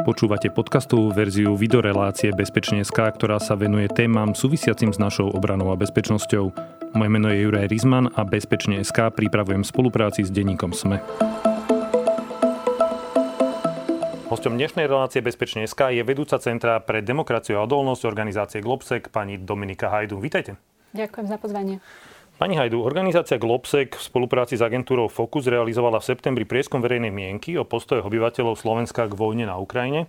Počúvate podcastovú verziu videorelácie Bezpečne.sk, ktorá sa venuje témam súvisiacim s našou obranou a bezpečnosťou. Moje meno je Juraj Rizman a Bezpečne.sk pripravujem v spolupráci s denníkom SME. Hostom dnešnej relácie Bezpečne.sk je vedúca Centra pre demokraciu a odolnosť organizácie Globsec, pani Dominika Hajdu. Vítajte. Ďakujem za pozvanie. Pani Hajdu, organizácia Globsec v spolupráci s agentúrou Focus realizovala v septembri prieskum verejnej mienky o postoje obyvateľov Slovenska k vojne na Ukrajine.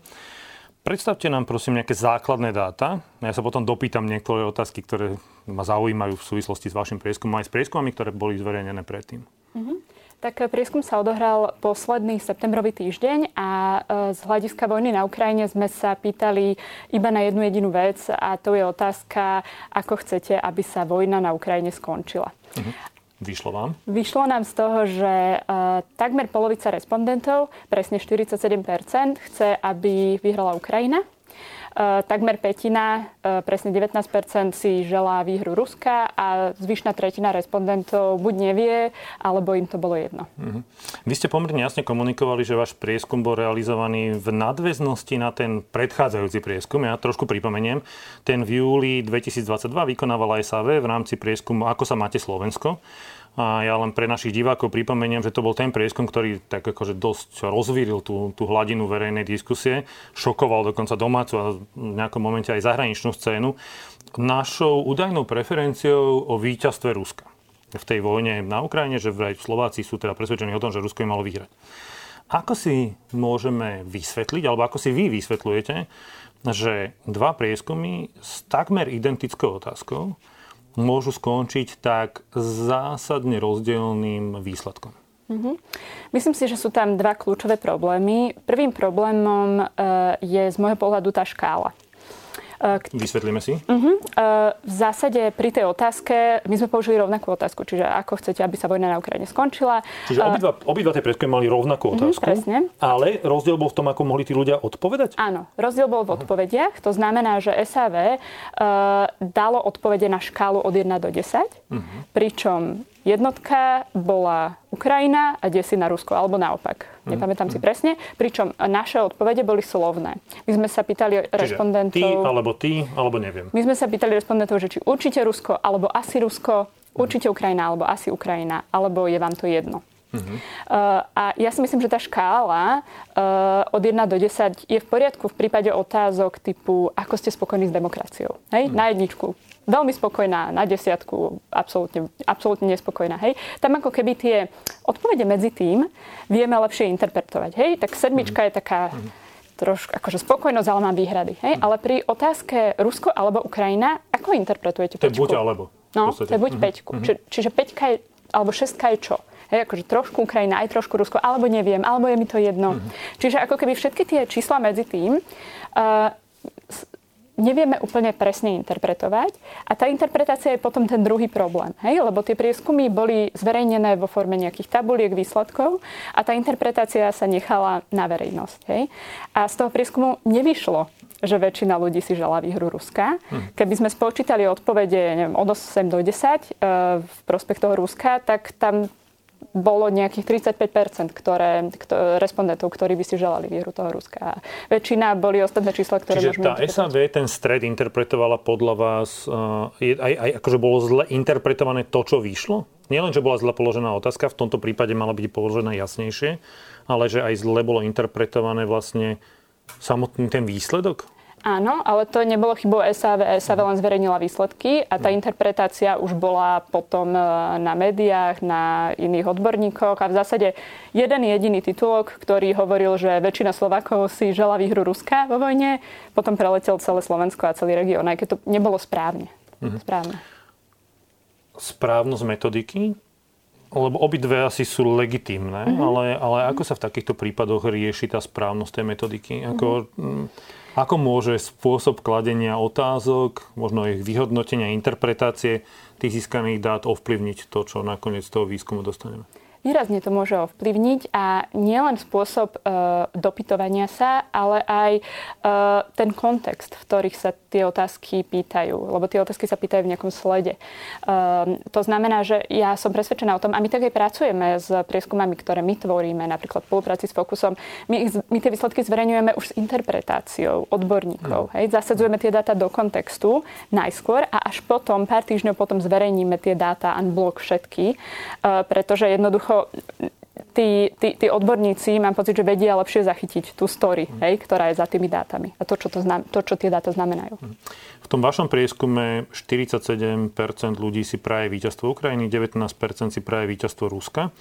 Predstavte nám prosím nejaké základné dáta. Ja sa potom dopýtam niektoré otázky, ktoré ma zaujímajú v súvislosti s vašim prieskumom aj s prieskumami, ktoré boli zverejnené predtým. Uh-huh. Tak eh, prieskum sa odohral posledný septembrový týždeň a eh, z hľadiska vojny na Ukrajine sme sa pýtali iba na jednu jedinú vec a to je otázka, ako chcete, aby sa vojna na Ukrajine skončila. Uh-huh. Vyšlo vám? Vyšlo nám z toho, že uh, takmer polovica respondentov, presne 47%, chce, aby vyhrala Ukrajina. Eh, takmer petina, eh, presne 19 si želá výhru Ruska a zvyšná tretina respondentov buď nevie, alebo im to bolo jedno. Uh-huh. Vy ste pomerne jasne komunikovali, že váš prieskum bol realizovaný v nadväznosti na ten predchádzajúci prieskum. Ja trošku pripomeniem. Ten v júli 2022 vykonávala SAV v rámci prieskumu Ako sa máte Slovensko. A ja len pre našich divákov pripomeniem, že to bol ten prieskum, ktorý tak akože dosť rozvíril tú, tú hladinu verejnej diskusie, šokoval dokonca domácu a v nejakom momente aj zahraničnú scénu, našou údajnou preferenciou o víťazstve Ruska v tej vojne na Ukrajine, že vraj Slováci sú teda presvedčení o tom, že Rusko im malo vyhrať. Ako si môžeme vysvetliť, alebo ako si vy vysvetľujete, že dva prieskumy s takmer identickou otázkou môžu skončiť tak zásadne rozdielným výsledkom. Mm-hmm. Myslím si, že sú tam dva kľúčové problémy. Prvým problémom e, je z môjho pohľadu tá škála. Vysvetlíme si. Uh-huh. V zásade pri tej otázke, my sme použili rovnakú otázku, čiže ako chcete, aby sa vojna na Ukrajine skončila. Čiže obidva, obidva tie prieskumy mali rovnakú mhm, otázku. Uh-huh, presne. Ale rozdiel bol v tom, ako mohli tí ľudia odpovedať? Áno, rozdiel bol v odpovediach. To znamená, že SAV uh, dalo odpovede na škálu od 1 do 10, uh-huh. pričom Jednotka bola Ukrajina a desina Rusko, alebo naopak. Mm. Nepamätám mm. si presne. Pričom naše odpovede boli slovné. My sme sa pýtali Čiže respondentov... ty, alebo ty, alebo neviem. My sme sa pýtali respondentov, že či určite Rusko, alebo asi Rusko, určite Ukrajina, alebo asi Ukrajina, alebo je vám to jedno. Uh-huh. Uh, a ja si myslím, že tá škála uh, od 1 do 10 je v poriadku v prípade otázok typu, ako ste spokojní s demokraciou. Hej? Uh-huh. Na jedničku veľmi spokojná, na desiatku absolútne, absolútne nespokojná. Hej. Tam ako keby tie odpovede medzi tým vieme lepšie interpretovať. Hej. Tak sedmička je taká trošku akože spokojnosť, ale mám výhrady. Hej. Ale pri otázke Rusko alebo Ukrajina, ako interpretujete? To je buď alebo. No, to je buď mm-hmm. peťku. Či, čiže peťka je, alebo šestka je čo? Hej, akože trošku Ukrajina, aj trošku Rusko, alebo neviem, alebo je mi to jedno. Mm-hmm. Čiže ako keby všetky tie čísla medzi tým uh, nevieme úplne presne interpretovať. A tá interpretácia je potom ten druhý problém. Hej? Lebo tie prieskumy boli zverejnené vo forme nejakých tabuliek výsledkov a tá interpretácia sa nechala na verejnosť. Hej? A z toho prieskumu nevyšlo, že väčšina ľudí si žela výhru Ruska. Hm. Keby sme spočítali odpovede neviem, od 8 do 10 e, v prospech toho Ruska, tak tam bolo nejakých 35 ktoré, ktoré, respondentov, ktorí by si želali výhru toho Ruska. A väčšina boli ostatné čísla, ktoré Čiže tá SAV ten stred interpretovala podľa vás, uh, aj, aj akože bolo zle interpretované to, čo vyšlo? Nielen, že bola zle položená otázka, v tomto prípade mala byť položená jasnejšie, ale že aj zle bolo interpretované vlastne samotný ten výsledok? Áno, ale to nebolo chybou SAV. SAV len zverejnila výsledky a tá mhm. interpretácia už bola potom e, na médiách, na iných odborníkoch a v zásade jeden jediný titulok, ktorý hovoril, že väčšina Slovakov si žela výhru Ruska vo vojne, potom preletel celé Slovensko a celý región, aj keď to nebolo správne. Mhm. Správne. Správnosť metodiky? Lebo obidve asi sú legitímne, mm-hmm. ale, ale ako sa v takýchto prípadoch rieši tá správnosť tej metodiky? Ako, mm-hmm. Ako môže spôsob kladenia otázok, možno ich vyhodnotenia, interpretácie tých získaných dát ovplyvniť to, čo nakoniec z toho výskumu dostaneme? Výrazne to môže ovplyvniť a nielen spôsob e, dopytovania sa, ale aj e, ten kontext, v ktorých sa tie otázky pýtajú. Lebo tie otázky sa pýtajú v nejakom slede. E, to znamená, že ja som presvedčená o tom, a my tak aj pracujeme s prieskumami, ktoré my tvoríme, napríklad v spolupráci s Fokusom. My, my tie výsledky zverejňujeme už s interpretáciou odborníkov. No. Hej? Zasadzujeme tie dáta do kontextu najskôr a až potom, pár týždňov potom zverejníme tie dáta unblock všetky, e, pretože jednoducho tí, tí, tí odborníci, mám pocit, že vedia lepšie zachytiť tú story, mm. hej, ktorá je za tými dátami a to, čo, to, znam, to, čo tie dáta znamenajú. V tom vašom prieskume 47% ľudí si praje víťazstvo Ukrajiny, 19% si praje víťazstvo Ruska.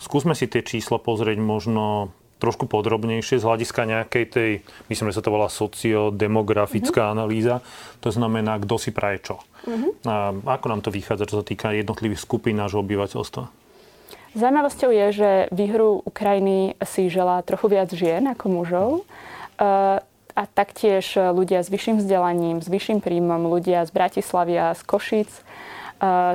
Skúsme si tie čísla pozrieť možno trošku podrobnejšie z hľadiska nejakej tej, myslím, že sa to volá sociodemografická mm-hmm. analýza, to znamená, kto si praje čo. Mm-hmm. A ako nám to vychádza, čo sa týka jednotlivých skupín nášho obyvateľstva? Zaujímavosťou je, že výhru Ukrajiny si želá trochu viac žien ako mužov. Eh, a taktiež ľudia s vyšším vzdelaním, s vyšším príjmom, ľudia z Bratislavy a z Košic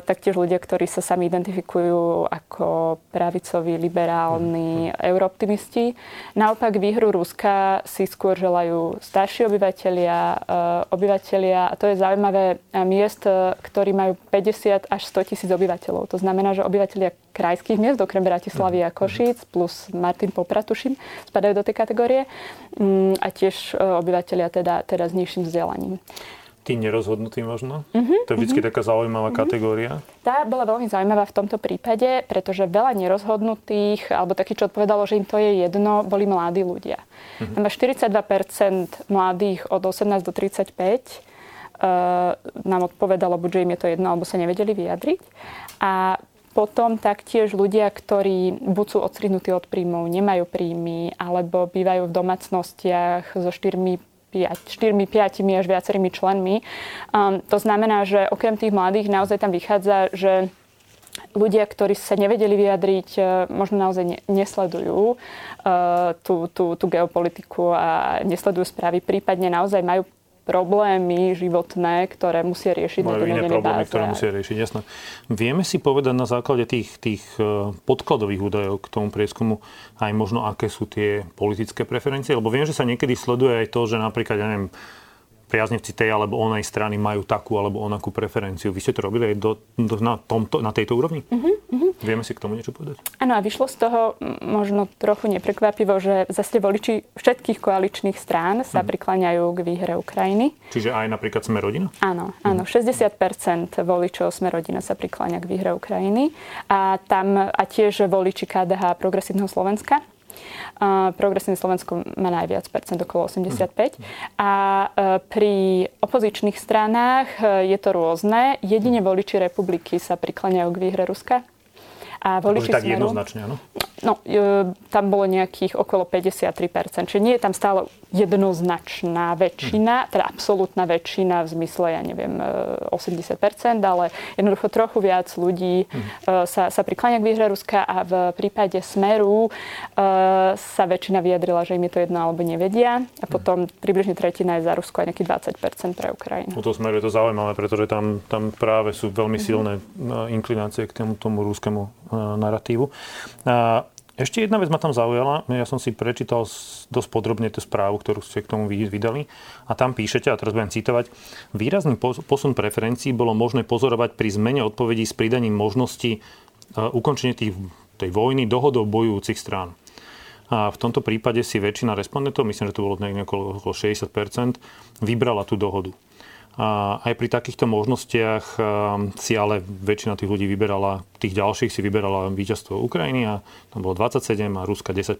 taktiež ľudia, ktorí sa sami identifikujú ako pravicoví, liberálni mm. eurooptimisti. Naopak výhru Ruska si skôr želajú starší obyvateľia, e, obyvateľia, a to je zaujímavé, miest, ktorí majú 50 až 100 tisíc obyvateľov. To znamená, že obyvateľia krajských miest, okrem Bratislavy a mhm. Košíc, plus Martin Popratušin, spadajú do tej kategórie mm, a tiež obyvateľia teda, teda s nižším vzdelaním. Tí nerozhodnutí možno? Uh-huh, to je vždy uh-huh. taká zaujímavá uh-huh. kategória. Tá bola veľmi zaujímavá v tomto prípade, pretože veľa nerozhodnutých, alebo taký, čo odpovedalo, že im to je jedno, boli mladí ľudia. Uh-huh. Tam 42% mladých od 18 do 35 uh, e, nám odpovedalo, buď, že im je to jedno, alebo sa nevedeli vyjadriť. A potom taktiež ľudia, ktorí buď sú odstrihnutí od príjmov, nemajú príjmy, alebo bývajú v domácnostiach so štyrmi 4, 5 až viacerými členmi. Um, to znamená, že okrem tých mladých naozaj tam vychádza, že ľudia, ktorí sa nevedeli vyjadriť, e, možno naozaj ne, nesledujú uh, tú, tú, tú geopolitiku a nesledujú správy, prípadne naozaj majú problémy životné, ktoré musia riešiť Majú na iné problémy, báze. ktoré musia riešiť, jasné. Vieme si povedať na základe tých, tých e, podkladových údajov k tomu prieskumu aj možno, aké sú tie politické preferencie? Lebo viem, že sa niekedy sleduje aj to, že napríklad, ja neviem, priaznivci tej alebo onej strany majú takú alebo onakú preferenciu. Vy ste to robili aj do, do, na, tomto, na tejto úrovni? Uh-huh, uh-huh. Vieme si k tomu niečo povedať? Áno, a vyšlo z toho možno trochu neprekvapivo, že zase voliči všetkých koaličných strán sa uh-huh. prikláňajú k výhre Ukrajiny. Čiže aj napríklad Sme rodina? Áno, áno. Uh-huh. 60% voličov Sme rodina sa prikláňa k výhre Ukrajiny. A tam a tiež voliči KDH Progresívneho Slovenska Progresívne Slovensko má najviac percent, okolo 85. A e, pri opozičných stranách e, je to rôzne. Jedine voliči republiky sa prikláňajú k výhre Ruska. A voliči tak smeru, jednoznačne, áno? No, e, tam bolo nejakých okolo 53%. Čiže nie je tam stále jednoznačná väčšina, mm. teda absolútna väčšina v zmysle, ja neviem, 80%, e, ale jednoducho trochu viac ľudí mm. sa, sa prikláňa k výhre Ruska a v prípade Smeru sa väčšina vyjadrila, že im je to jedno alebo nevedia a potom mm. približne tretina je za Rusko a nejaký 20% pre Ukrajinu. U toho Smeru je to zaujímavé, pretože tam, tam práve sú veľmi mhm. silné mm-hmm. inklinácie k tomu, tomu ruskému narratívu. Ešte jedna vec ma tam zaujala. Ja som si prečítal dosť podrobne tú správu, ktorú ste k tomu vydali. A tam píšete, a teraz budem citovať, výrazný posun preferencií bolo možné pozorovať pri zmene odpovedí s pridaním možnosti e, ukončenia tých, tej vojny dohodou bojujúcich strán. A v tomto prípade si väčšina respondentov, myslím, že to bolo okolo 60%, vybrala tú dohodu. Aj pri takýchto možnostiach um, si ale väčšina tých ľudí vyberala, tých ďalších si vyberala víťazstvo Ukrajiny a tam bolo 27 a Ruska 10%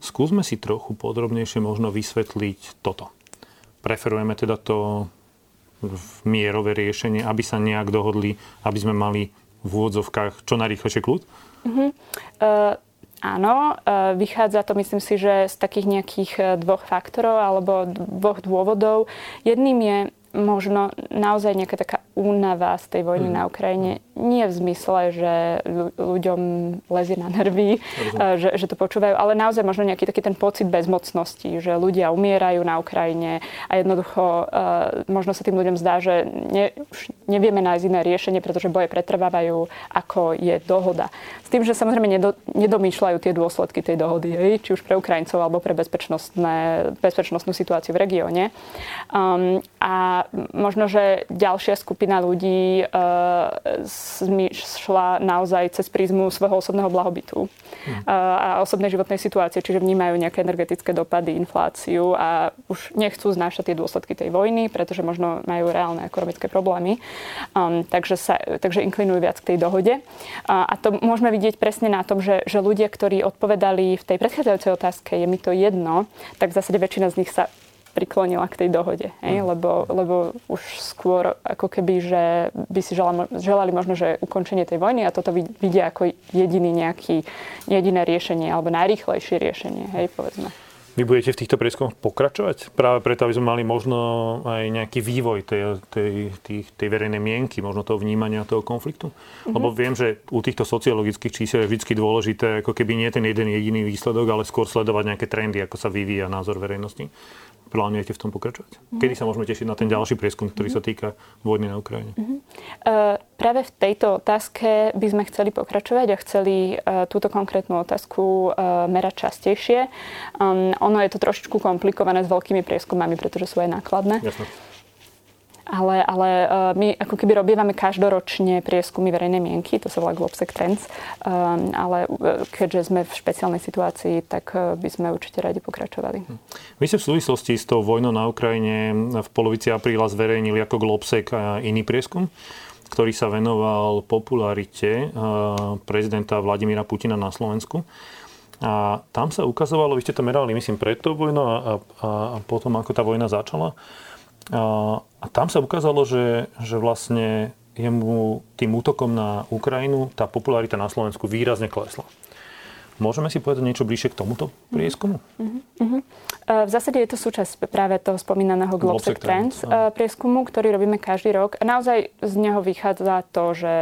Skúsme si trochu podrobnejšie možno vysvetliť toto. Preferujeme teda to mierové riešenie, aby sa nejak dohodli, aby sme mali v úvodzovkách čo najrýchlejšie kľud? Uh-huh. Uh... Áno, uh, vychádza to myslím si, že z takých nejakých uh, dvoch faktorov alebo dvoch dôvodov. Jedným je možno naozaj nejaká taká únava z tej vojny mm. na Ukrajine nie v zmysle, že ľuďom lezie na nervy, že, že to počúvajú, ale naozaj možno nejaký taký ten pocit bezmocnosti, že ľudia umierajú na Ukrajine a jednoducho uh, možno sa tým ľuďom zdá, že ne, už nevieme nájsť iné riešenie, pretože boje pretrvávajú, ako je dohoda. S tým, že samozrejme nedo, nedomýšľajú tie dôsledky tej dohody, hej, či už pre Ukrajincov alebo pre bezpečnostnú situáciu v regióne. Um, a možno, že ďalšia skupina ľudí uh, šla naozaj cez prízmu svojho osobného blahobytu hmm. a osobnej životnej situácie, čiže vnímajú nejaké energetické dopady, infláciu a už nechcú znášať tie dôsledky tej vojny, pretože možno majú reálne ekonomické problémy. Um, takže, sa, takže inklinujú viac k tej dohode. A, a to môžeme vidieť presne na tom, že, že ľudia, ktorí odpovedali v tej predchádzajúcej otázke, je mi to jedno, tak v zásade väčšina z nich sa priklonila k tej dohode. Hej? Mm. Lebo, lebo už skôr ako keby, že by si želali, želali možno, že ukončenie tej vojny a toto vidia ako jediný nejaký, jediné riešenie alebo najrýchlejšie riešenie, hej, povedzme. Vy budete v týchto prieskumoch pokračovať? Práve preto, aby sme mali možno aj nejaký vývoj tej, tej, tej, tej verejnej mienky, možno toho vnímania toho konfliktu? Mm-hmm. Lebo viem, že u týchto sociologických čísel je vždy dôležité, ako keby nie ten jeden jediný výsledok, ale skôr sledovať nejaké trendy, ako sa vyvíja názor verejnosti. Plánujete v tom pokračovať? Kedy sa môžeme tešiť na ten ďalší prieskum, ktorý sa týka vojny na Ukrajine? Mm-hmm. Uh, práve v tejto otázke by sme chceli pokračovať a chceli uh, túto konkrétnu otázku uh, merať častejšie. Um, ono je to trošičku komplikované s veľkými prieskumami, pretože sú aj nákladné. Jasne ale, ale e, my ako keby robívame každoročne prieskumy verejnej mienky, to sa volá Globsec Trends, um, ale e, keďže sme v špeciálnej situácii, tak e, by sme určite radi pokračovali. Hm. Vy ste v súvislosti s tou vojnou na Ukrajine v polovici apríla zverejnili ako Globsec iný prieskum ktorý sa venoval popularite prezidenta Vladimíra Putina na Slovensku. A tam sa ukazovalo, vy ste to merali, myslím, pred tou vojnou a, a, a potom, ako tá vojna začala, a tam sa ukázalo, že, že vlastne jemu tým útokom na Ukrajinu tá popularita na Slovensku výrazne klesla. Môžeme si povedať niečo bližšie k tomuto prieskumu? Uh-huh. V zásade je to súčasť práve toho spomínaného Globsec Trends uh, prieskumu, ktorý robíme každý rok. A naozaj z neho vychádza to, že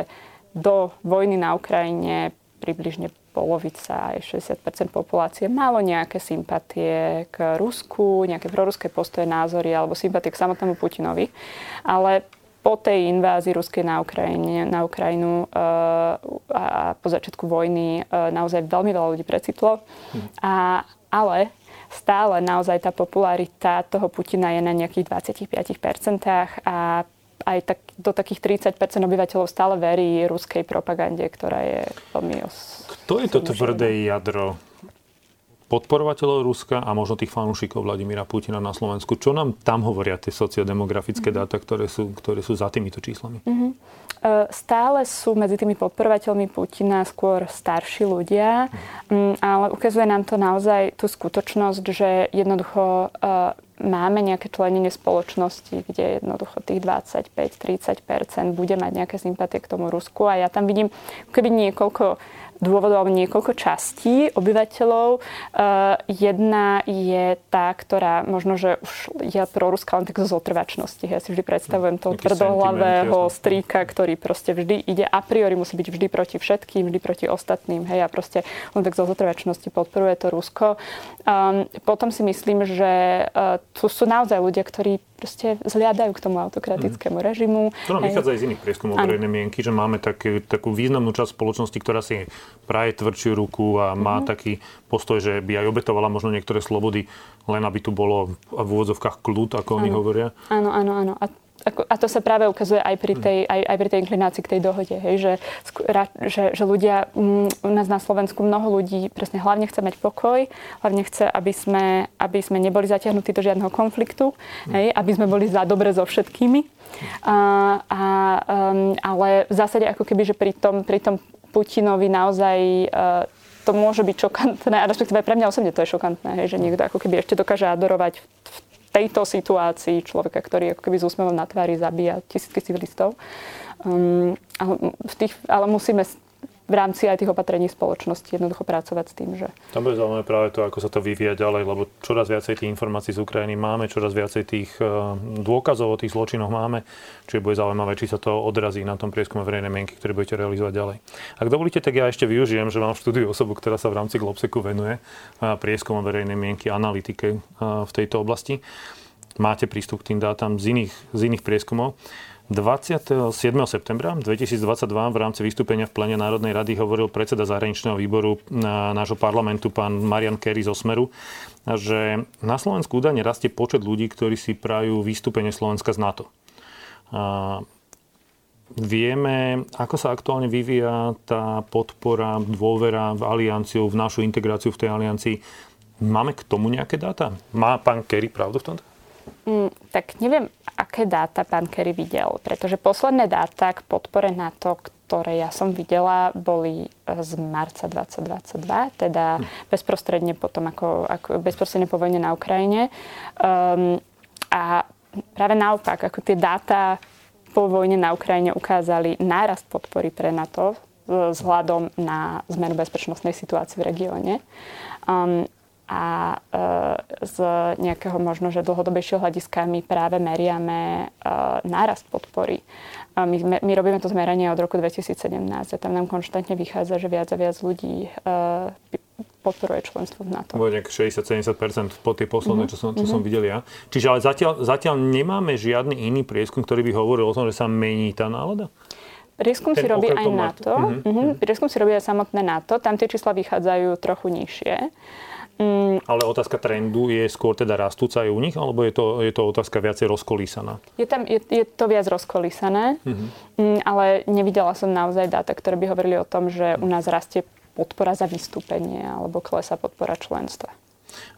do vojny na Ukrajine približne polovica, aj 60% populácie malo nejaké sympatie k Rusku, nejaké proruské postoje, názory alebo sympatie k samotnému Putinovi. Ale po tej invázii ruskej na, Ukrajine, na Ukrajinu uh, a po začiatku vojny uh, naozaj veľmi veľa ľudí precitlo. A, ale stále naozaj tá popularita toho Putina je na nejakých 25% a aj tak, do takých 30 obyvateľov stále verí ruskej propagande, ktorá je veľmi os- Kto je to tvrdé jadro podporovateľov Ruska a možno tých fanúšikov Vladimíra Putina na Slovensku. Čo nám tam hovoria tie sociodemografické mm-hmm. dáta, ktoré sú, ktoré sú za týmito číslami? Mm-hmm. Stále sú medzi tými podporovateľmi Putina skôr starší ľudia, mm-hmm. ale ukazuje nám to naozaj tú skutočnosť, že jednoducho e, máme nejaké členenie spoločnosti, kde jednoducho tých 25-30% bude mať nejaké sympatie k tomu Rusku. A ja tam vidím keby niekoľko dôvodov alebo niekoľko častí obyvateľov. Uh, jedna je tá, ktorá možno, že už je proruská len tak zo zotrvačnosti. Ja si vždy predstavujem toho tvrdohlavého strýka, ktorý proste vždy ide a priori musí byť vždy proti všetkým, vždy proti ostatným. Hej, a proste len tak zo zotrvačnosti podporuje to Rusko. Um, potom si myslím, že uh, tu sú naozaj ľudia, ktorí proste zliadajú k tomu autokratickému mm. režimu. To nám vychádza aj z iných prieskumov verejnej mienky, že máme taký, takú významnú časť spoločnosti, ktorá si praje tvrdšiu ruku a má mm. taký postoj, že by aj obetovala možno niektoré slobody, len aby tu bolo v úvodzovkách kľud, ako ano. oni hovoria. Áno, áno, áno. A a to sa práve ukazuje aj pri tej, aj, aj pri tej inklinácii k tej dohode, hej, že, že, že ľudia, mm, u nás na Slovensku mnoho ľudí presne hlavne chce mať pokoj, hlavne chce, aby sme, aby sme neboli zatiahnutí do žiadneho konfliktu, hej, aby sme boli za dobre so všetkými. A, a, um, ale v zásade ako keby, že pri tom, pri tom Putinovi naozaj uh, to môže byť šokantné, a respektíve pre mňa osobne to je šokantné, hej, že niekto ako keby ešte dokáže adorovať v tejto situácii človeka, ktorý ako keby s úsmevom na tvári zabíja tisícky civilistov. Um, ale, v tých, ale musíme v rámci aj tých opatrení spoločnosti jednoducho pracovať s tým, že... Tam bude zaujímavé práve to, ako sa to vyvíja ďalej, lebo čoraz viacej tých informácií z Ukrajiny máme, čoraz viacej tých eh, dôkazov o tých zločinoch máme, čiže bude zaujímavé, či sa to odrazí na tom prieskume verejnej mienky, ktorý budete realizovať ďalej. Ak dovolíte, tak ja ešte využijem, že mám v štúdiu osobu, ktorá sa v rámci Globseku venuje eh, prieskumu verejnej mienky, analytike eh, v tejto oblasti. Máte prístup k tým dátam z iných, z iných prieskumov. 27. septembra 2022 v rámci vystúpenia v plene Národnej rady hovoril predseda zahraničného výboru nášho parlamentu, pán Marian Kerry z Osmeru, že na Slovensku údajne rastie počet ľudí, ktorí si prajú vystúpenie Slovenska z NATO. A vieme, ako sa aktuálne vyvíja tá podpora, dôvera v alianciu, v našu integráciu v tej aliancii. Máme k tomu nejaké dáta? Má pán Kerry pravdu v tomto? Mm, tak neviem, aké dáta pán Kerry videl, pretože posledné dáta k podpore NATO, ktoré ja som videla, boli z marca 2022, teda hm. bezprostredne potom, ako, ako bezprostredne po vojne na Ukrajine. Um, a práve naopak, ako tie dáta po vojne na Ukrajine ukázali nárast podpory pre NATO vzhľadom na zmenu bezpečnostnej situácie v regióne. Um, a e, z nejakého možno, že dlhodobejšieho hľadiska my práve meriame e, nárast podpory. My, my robíme to zmeranie od roku 2017 a tam nám konštantne vychádza, že viac a viac ľudí e, podporuje členstvo v NATO. Bude nejak 60-70% po tie posledné, mm-hmm. čo, som, čo mm-hmm. som videl ja. Čiže ale zatiaľ, zatiaľ nemáme žiadny iný prieskum, ktorý by hovoril o tom, že sa mení tá nálada? Prieskum si robí aj NATO. Mm-hmm. Mm-hmm. Prieskum si robí aj samotné NATO. Tam tie čísla vychádzajú trochu nižšie. Mm. Ale otázka trendu je skôr teda rastúca aj u nich, alebo je to, je to otázka viacej rozkolísaná? Je, tam, je, je to viac rozkolísané, mm-hmm. mm, ale nevidela som naozaj dáta, ktoré by hovorili o tom, že u nás rastie podpora za vystúpenie alebo klesa podpora členstva.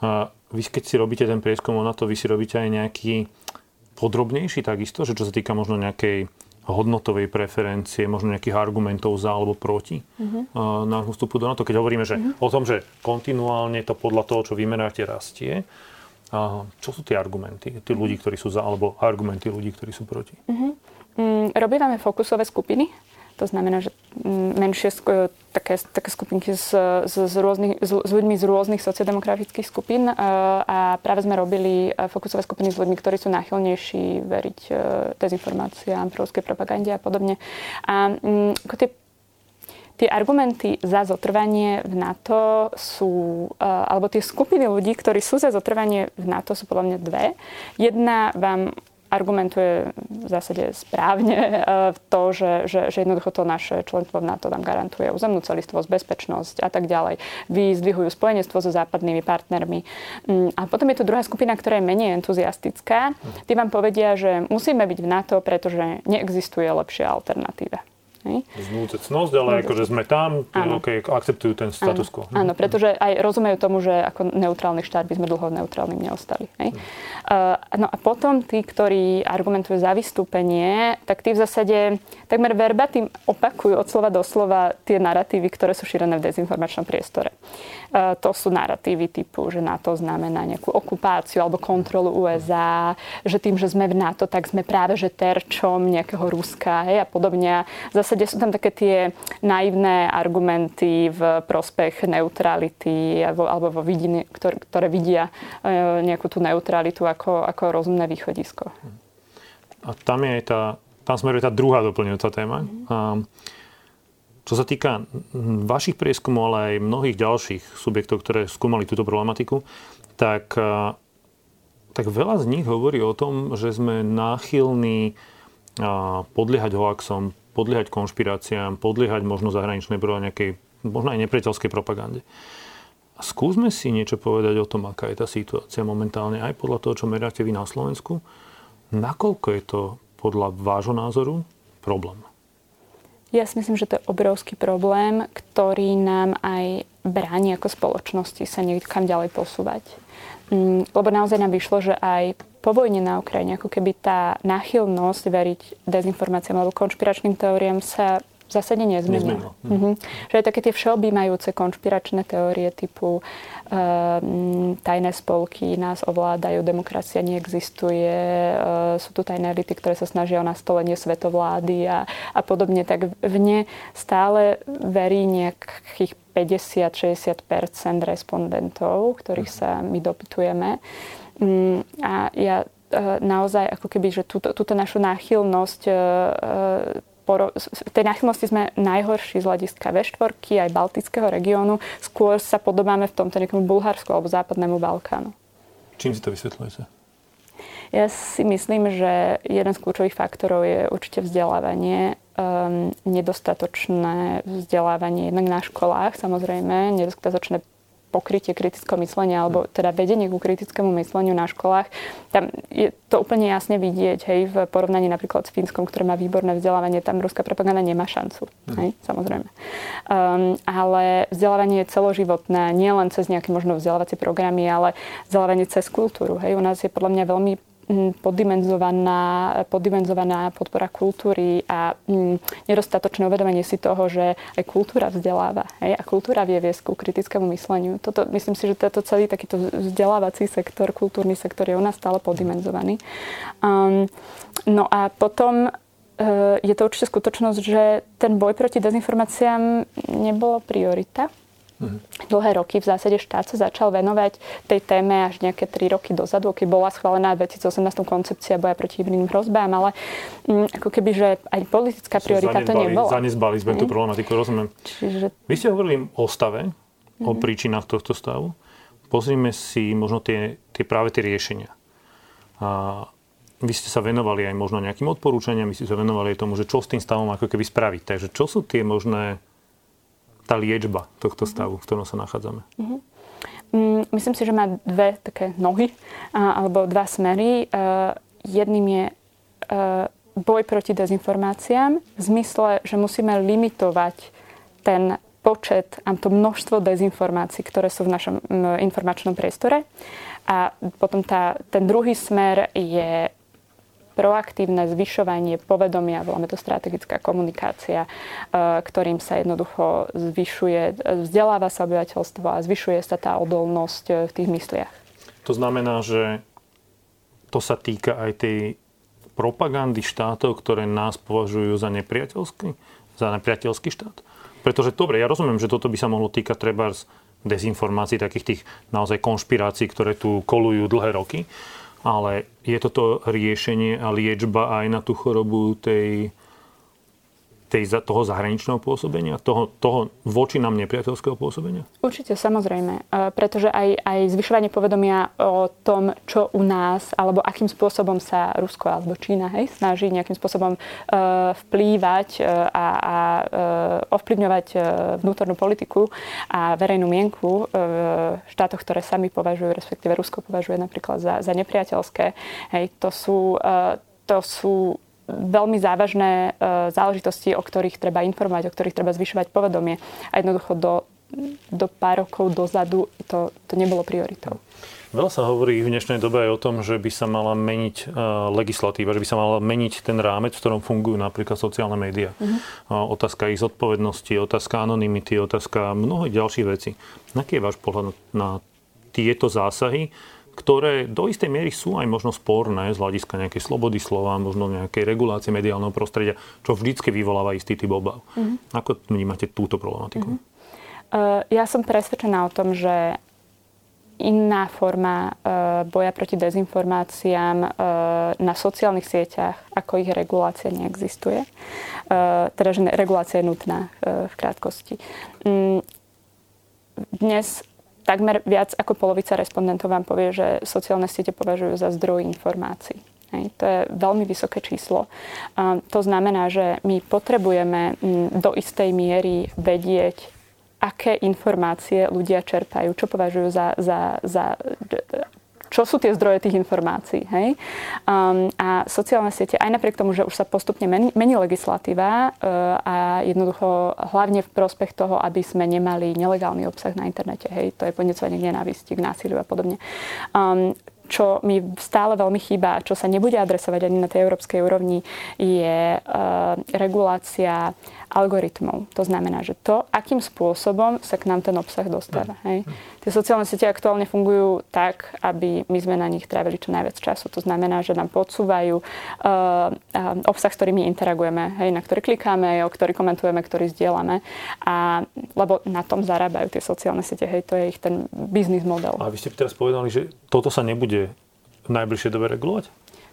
A vy keď si robíte ten prieskum na to, vy si robíte aj nejaký podrobnejší takisto, že čo sa týka možno nejakej hodnotovej preferencie, možno nejakých argumentov za alebo proti uh-huh. nášmu vstupu do NATO. Keď hovoríme že uh-huh. o tom, že kontinuálne to podľa toho, čo vymeráte, rastie, a čo sú tie argumenty tí ľudí, ktorí sú za, alebo argumenty ľudí, ktorí sú proti? Uh-huh. Mm, robívame fokusové skupiny to znamená, že mm, menšie také, také skupinky s, s, s, rôznych, s, s ľuďmi z rôznych sociodemografických skupín a práve sme robili fokusové skupiny s ľuďmi, ktorí sú náchylnejší veriť e, dezinformáciám, proruskej propagande a podobne. A mm, ako tie Tie argumenty za zotrvanie v NATO sú, e, alebo tie skupiny ľudí, ktorí sú za zotrvanie v NATO, sú podľa mňa dve. Jedna vám argumentuje v zásade správne e, to, že, že, že jednoducho to naše členstvo v NATO nám garantuje územnú celistvosť, bezpečnosť a tak ďalej. Vyzdvihujú spojenectvo so západnými partnermi. Mm, a potom je tu druhá skupina, ktorá je menej entuziastická. Tí vám povedia, že musíme byť v NATO, pretože neexistuje lepšia alternatíva. Znúcecnosť, ale akože sme tam, okay, akceptujú ten status quo. Áno, pretože aj rozumejú tomu, že ako neutrálny štát by sme dlho neutrálnym neostali. Hej? Uh, no a potom tí, ktorí argumentujú za vystúpenie, tak tí v zásade takmer verbatim opakujú od slova do slova tie narratívy, ktoré sú šírené v dezinformačnom priestore. Uh, to sú narratívy typu, že NATO znamená nejakú okupáciu alebo kontrolu USA, že tým, že sme v NATO, tak sme práve že terčom nejakého Ruska hej, a podobne. Zase zásade sú tam také tie naivné argumenty v prospech neutrality alebo, vo vidiny, ktoré, vidia e, nejakú tú neutralitu ako, ako rozumné východisko. A tam je aj tá, tam smeruje tá druhá doplňujúca téma. Mm. čo sa týka vašich prieskumov, ale aj mnohých ďalších subjektov, ktoré skúmali túto problematiku, tak, e, tak veľa z nich hovorí o tom, že sme náchylní podliehať hoaxom, podliehať konšpiráciám, podliehať možno zahraničnej nejakej, možno aj nepriateľskej propagande. A skúsme si niečo povedať o tom, aká je tá situácia momentálne, aj podľa toho, čo meráte vy na Slovensku. Nakoľko je to podľa vášho názoru problém? Ja si myslím, že to je obrovský problém, ktorý nám aj bráni ako spoločnosti sa niekam ďalej posúvať. Mm, lebo naozaj nám vyšlo, že aj po vojne na Ukrajine, ako keby tá náchylnosť veriť dezinformáciám alebo konšpiračným teóriám sa v zásade nezmenilo. nezmenilo. Mhm. Že aj také tie všeobjímajúce konšpiračné teórie typu uh, tajné spolky nás ovládajú, demokracia neexistuje, uh, sú tu tajné elity, ktoré sa snažia o nastolenie svetovlády a, a podobne, tak v ne stále verí nejakých 50-60% respondentov, ktorých sa my dopytujeme. Um, a ja uh, naozaj ako keby, že túto, túto našu náchylnosť v tej náchylnosti sme najhorší z hľadiska V4, aj Baltického regiónu. Skôr sa podobáme v tomto nejakom Bulharsku alebo Západnému Balkánu. Čím si to vysvetľujete? Ja si myslím, že jeden z kľúčových faktorov je určite vzdelávanie. Um, nedostatočné vzdelávanie jednak na školách, samozrejme, nedostatočné pokrytie kritického myslenia alebo teda vedenie ku kritickému mysleniu na školách. Tam je to úplne jasne vidieť, hej, v porovnaní napríklad s Fínskom, ktoré má výborné vzdelávanie, tam ruská propaganda nemá šancu, mhm. hej, samozrejme. Um, ale vzdelávanie je celoživotné, nie len cez nejaké možno vzdelávacie programy, ale vzdelávanie cez kultúru. Hej. U nás je podľa mňa veľmi poddimenzovaná, poddimenzovaná podpora kultúry a nedostatočné uvedomenie si toho, že aj kultúra vzdeláva. Hej? A kultúra vie viesť ku kritickému mysleniu. Toto, myslím si, že tento celý takýto vzdelávací sektor, kultúrny sektor je u nás stále poddimenzovaný. Um, no a potom e, je to určite skutočnosť, že ten boj proti dezinformáciám nebolo priorita. Dlhé roky v zásade štát sa začal venovať tej téme až nejaké 3 roky dozadu, keď bola schválená v 2018 koncepcia boja proti hybridným hrozbám, ale mm, ako keby, že aj politická priorita to nebola. Zanezbali sme mm. tú problematiku, rozumiem. Čiže... Vy ste hovorili o stave, mm-hmm. o mhm. príčinách tohto stavu. Pozrime si možno tie, tie práve tie riešenia. A vy ste sa venovali aj možno nejakým odporúčaniam, vy ste sa venovali aj tomu, že čo s tým stavom ako keby spraviť. Takže čo sú tie možné tá liečba tohto stavu, v ktorom sa nachádzame? Mm-hmm. Myslím si, že má dve také nohy, alebo dva smery. E, jedným je e, boj proti dezinformáciám v zmysle, že musíme limitovať ten počet a to množstvo dezinformácií, ktoré sú v našom informačnom priestore. A potom tá, ten druhý smer je proaktívne zvyšovanie povedomia, voláme to strategická komunikácia, e, ktorým sa jednoducho zvyšuje, vzdeláva sa obyvateľstvo a zvyšuje sa tá odolnosť e, v tých mysliach. To znamená, že to sa týka aj tej propagandy štátov, ktoré nás považujú za nepriateľský, za nepriateľský štát? Pretože dobre, ja rozumiem, že toto by sa mohlo týkať treba dezinformácií, takých tých naozaj konšpirácií, ktoré tu kolujú dlhé roky ale je toto riešenie a liečba aj na tú chorobu tej tej, toho zahraničného pôsobenia, toho, toho voči nám nepriateľského pôsobenia? Určite, samozrejme. E, pretože aj, aj zvyšovanie povedomia o tom, čo u nás, alebo akým spôsobom sa Rusko alebo Čína hej, snaží nejakým spôsobom uh, vplývať uh, a, a ovplyvňovať vnútornú politiku a verejnú mienku v štátoch, ktoré sami považujú, respektíve Rusko považuje napríklad za, za nepriateľské. Hej, to sú, to sú veľmi závažné e, záležitosti, o ktorých treba informovať, o ktorých treba zvyšovať povedomie. A jednoducho do, do pár rokov dozadu to, to nebolo prioritou. Veľa sa hovorí v dnešnej dobe aj o tom, že by sa mala meniť uh, legislatíva, že by sa mala meniť ten rámec, v ktorom fungujú napríklad sociálne médiá. Uh-huh. Uh, otázka ich zodpovednosti, otázka anonymity, otázka mnohých ďalších vecí. Aký je váš pohľad na tieto zásahy? Ktoré do istej miery sú aj možno sporné z hľadiska nejakej slobody slova, možno nejakej regulácie mediálneho prostredia, čo vždycky vyvoláva istý typ obav. Mm-hmm. Ako vnímate túto problematiku? Mm-hmm. Uh, ja som presvedčená o tom, že iná forma uh, boja proti dezinformáciám uh, na sociálnych sieťach, ako ich regulácia neexistuje. Teda, že regulácia je nutná v krátkosti. Um, dnes takmer viac ako polovica respondentov vám povie, že sociálne siete považujú za zdroj informácií. Hej, to je veľmi vysoké číslo. To znamená, že my potrebujeme do istej miery vedieť, aké informácie ľudia čerpajú, čo považujú za, za, za čo sú tie zdroje tých informácií. Hej? Um, a sociálne siete, aj napriek tomu, že už sa postupne mení, mení legislatíva uh, a jednoducho hlavne v prospech toho, aby sme nemali nelegálny obsah na internete. Hej? To je podnecovanie k nenávisti, k násiliu a podobne. Um, čo mi stále veľmi chýba čo sa nebude adresovať ani na tej európskej úrovni, je uh, regulácia algoritmov. To znamená, že to, akým spôsobom sa k nám ten obsah dostáva. Hej. Tie sociálne siete aktuálne fungujú tak, aby my sme na nich trávili čo najviac času. To znamená, že nám podsúvajú uh, uh, obsah, s ktorými interagujeme, hej, na ktorý klikáme, o ktorý komentujeme, ktorý zdieľame. A, lebo na tom zarábajú tie sociálne siete, hej, to je ich ten biznis model. A vy ste teraz povedali, že toto sa nebude v najbližšej dobe regulovať?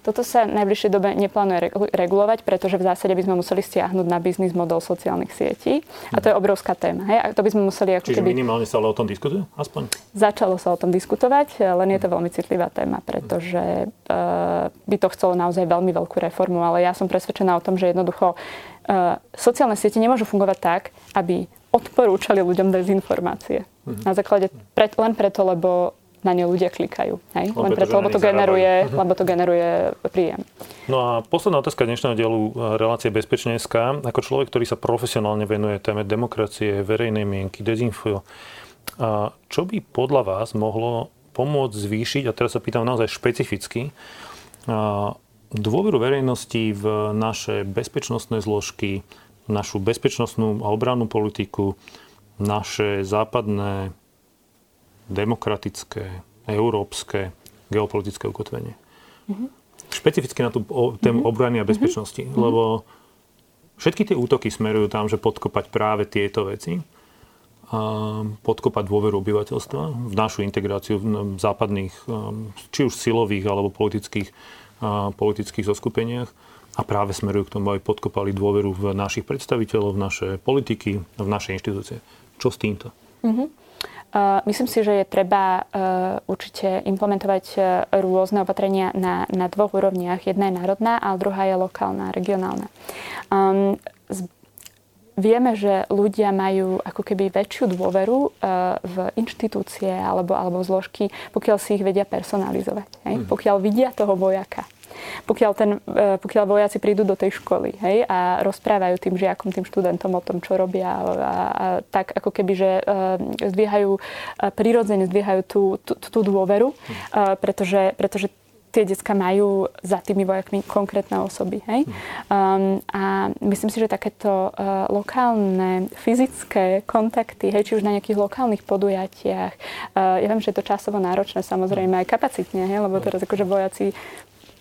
Toto sa v najbližšej dobe neplánuje regulovať, pretože v zásade by sme museli stiahnuť na biznis model sociálnych sietí. A to je obrovská téma. Hej? A to by sme museli ako Čiže keby... minimálne sa ale o tom diskutuje? Aspoň? Začalo sa o tom diskutovať, len je to veľmi citlivá téma, pretože uh, by to chcelo naozaj veľmi veľkú reformu. Ale ja som presvedčená o tom, že jednoducho uh, sociálne siete nemôžu fungovať tak, aby odporúčali ľuďom dezinformácie. Mhm. Na základe, pre, len preto, lebo na ne ľudia klikajú. Hej? Len preto, lebo to, generuje, lebo to generuje príjem. No a posledná otázka dnešného dielu eh, relácie Bezpečne.sk. Ako človek, ktorý sa profesionálne venuje téme demokracie, verejnej mienky, dezinfo, a čo by podľa vás mohlo pomôcť zvýšiť, a teraz sa pýtam naozaj špecificky, a dôveru verejnosti v naše bezpečnostné zložky, našu bezpečnostnú a obrannú politiku, naše západné demokratické, európske, geopolitické ukotvenie. Mm-hmm. Špecificky na tú tému mm-hmm. obrany a mhm. bezpečnosti, mm-hmm. lebo všetky tie útoky smerujú tam, že podkopať práve tieto veci, a podkopať dôveru obyvateľstva v našu integráciu v západných, um, či už silových alebo politických, politických zoskupeniach a práve smerujú k tomu, aby podkopali dôveru v našich predstaviteľov, v naše politiky, v naše inštitúcie. Čo s týmto? Mm-hmm. Myslím si, že je treba e, určite implementovať e, rôzne opatrenia na, na dvoch úrovniach. Jedna je národná a druhá je lokálna, regionálna. Um, vieme, že ľudia majú ako keby väčšiu dôveru uh, v inštitúcie alebo, alebo zložky, pokiaľ si ich vedia personalizovať. Hej? Mm. Pokiaľ vidia toho vojaka pokiaľ, ten, e, pokiaľ vojaci prídu do tej školy hej, a rozprávajú tým žiakom, tým študentom o tom, čo robia a, a tak ako keby, že uh, zdvíhajú, uh, prirodzene zdvíhajú tú, tú, tú dôveru, pretože, pretože tie detská majú za tými vojakmi konkrétne osoby. Hej? Um, a myslím si, že takéto uh, lokálne fyzické kontakty, hej, či už na nejakých lokálnych podujatiach, uh, ja viem, že je to časovo náročné, samozrejme aj kapacitne, hej, lebo teraz akože vojaci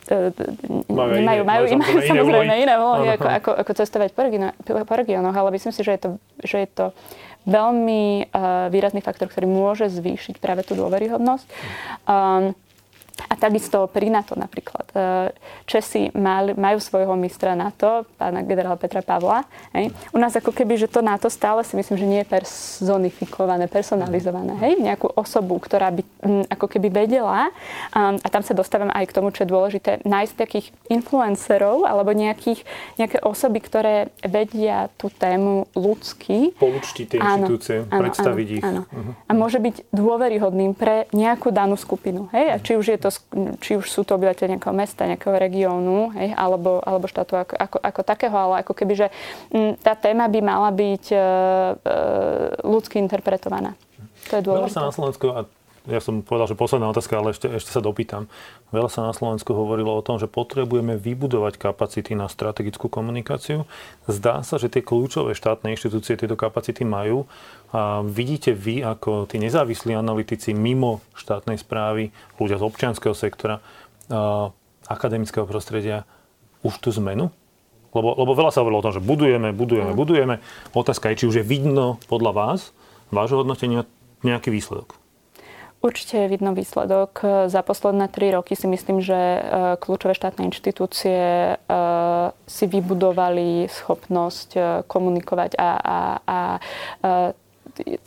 majú, nemajú, majú, majú, majú samozrejme iné vlohy, ako, ako, ako cestovať po, region, po regiónoch, ale myslím si, že je to, že je to veľmi uh, výrazný faktor, ktorý môže zvýšiť práve tú dôveryhodnosť. Um, a takisto pri NATO napríklad. E, Česi mali, majú svojho mistra NATO, pána generála Petra Pavla. Hej. U nás ako keby, že to NATO stále si myslím, že nie je personifikované, personalizované. Hej. Nejakú osobu, ktorá by m, mm, ako keby vedela, um, a tam sa dostávam aj k tomu, čo je dôležité, nájsť takých influencerov alebo nejakých, nejaké osoby, ktoré vedia tú tému ľudsky. Poučtiť tie inštitúcie, áno, predstaviť áno, ich. Áno. Uh-huh. A môže byť dôveryhodným pre nejakú danú skupinu. Hej. A či už je to, či už sú to obyvateľ nejakého mesta, nejakého regiónu, hej, alebo, alebo štátu ako, ako, ako takého, ale ako keby, že m, tá téma by mala byť e, e, ľudsky interpretovaná. To je dôležité. Veľa sa na Slovensku, a ja som povedal, že posledná otázka, ale ešte, ešte sa dopýtam. Veľa sa na Slovensku hovorilo o tom, že potrebujeme vybudovať kapacity na strategickú komunikáciu. Zdá sa, že tie kľúčové štátne inštitúcie tieto kapacity majú. A vidíte vy, ako tí nezávislí analytici mimo štátnej správy, ľudia z občianského sektora, akademického prostredia, už tú zmenu? Lebo, lebo veľa sa hovorilo o tom, že budujeme, budujeme, mm. budujeme. Otázka je, či už je vidno podľa vás, vášho hodnotenia, nejaký výsledok. Určite je vidno výsledok. Za posledné tri roky si myslím, že e, kľúčové štátne inštitúcie e, si vybudovali schopnosť e, komunikovať a, a, a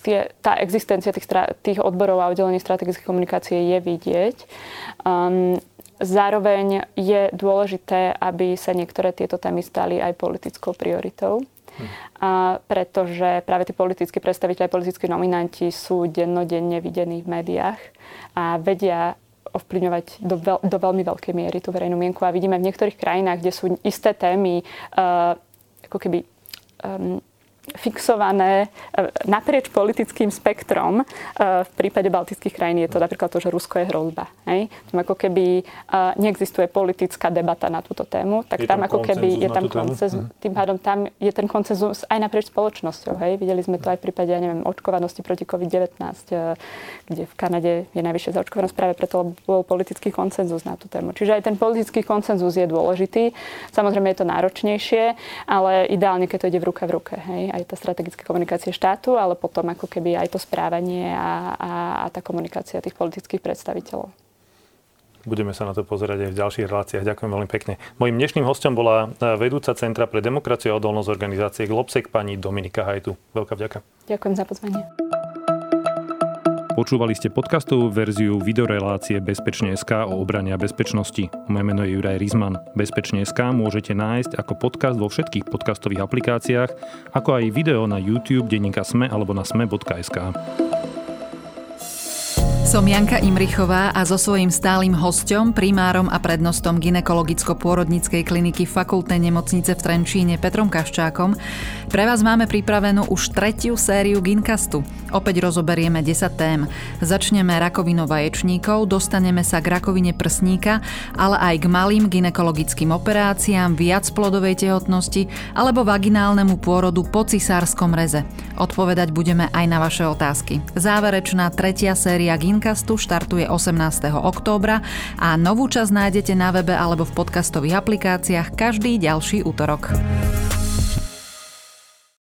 tie, tá existencia tých, tých odborov a oddelení strategickej komunikácie je vidieť. Um, zároveň je dôležité, aby sa niektoré tieto témy stali aj politickou prioritou. A pretože práve tí politickí predstaviteľi, politickí nominanti sú dennodenne videní v médiách a vedia ovplyvňovať do, veľ, do veľmi veľkej miery tú verejnú mienku. A vidíme v niektorých krajinách, kde sú isté témy uh, ako keby um, fixované naprieč politickým spektrom. V prípade baltických krajín je to napríklad to, že Rusko je hrozba. Hej? Tam ako keby neexistuje politická debata na túto tému, tak tam, tam ako keby je tam koncenzus. Mhm. Tým pádom tam je ten koncenzus aj naprieč spoločnosťou. Hej? Videli sme to aj v prípade, ja neviem, očkovanosti proti COVID-19, kde v Kanade je najvyššia zaočkovanosť práve preto, lebo bol politický koncenzus na tú tému. Čiže aj ten politický koncenzus je dôležitý. Samozrejme je to náročnejšie, ale ideálne, keď to ide v ruka v ruke. Hej? Aj tá strategická komunikácia štátu, ale potom ako keby aj to správanie a, a, a tá komunikácia tých politických predstaviteľov. Budeme sa na to pozerať aj v ďalších reláciách. Ďakujem veľmi pekne. Mojím dnešným hostom bola e, vedúca Centra pre demokraciu a odolnosť organizácie Globsek pani Dominika Hajtu. Veľká vďaka. Ďakujem za pozvanie. Počúvali ste podcastovú verziu videorelácie Bezpečne.sk o obrania bezpečnosti. Moje meno je Juraj Rizman. Bezpečne.sk môžete nájsť ako podcast vo všetkých podcastových aplikáciách, ako aj video na YouTube, denníka Sme alebo na sme.sk. Som Janka Imrichová a so svojím stálym hostom, primárom a prednostom ginekologicko-pôrodníckej kliniky fakultnej nemocnice v Trenčíne Petrom Kaščákom pre vás máme pripravenú už tretiu sériu Ginkastu. Opäť rozoberieme 10 tém. Začneme rakovinou vaječníkov, dostaneme sa k rakovine prsníka, ale aj k malým ginekologickým operáciám, viac plodovej tehotnosti alebo vaginálnemu pôrodu po cisárskom reze. Odpovedať budeme aj na vaše otázky. Záverečná tretia séria Ginkastu Podcastu štartuje 18. októbra a novú časť nájdete na webe alebo v podcastových aplikáciách každý ďalší útorok.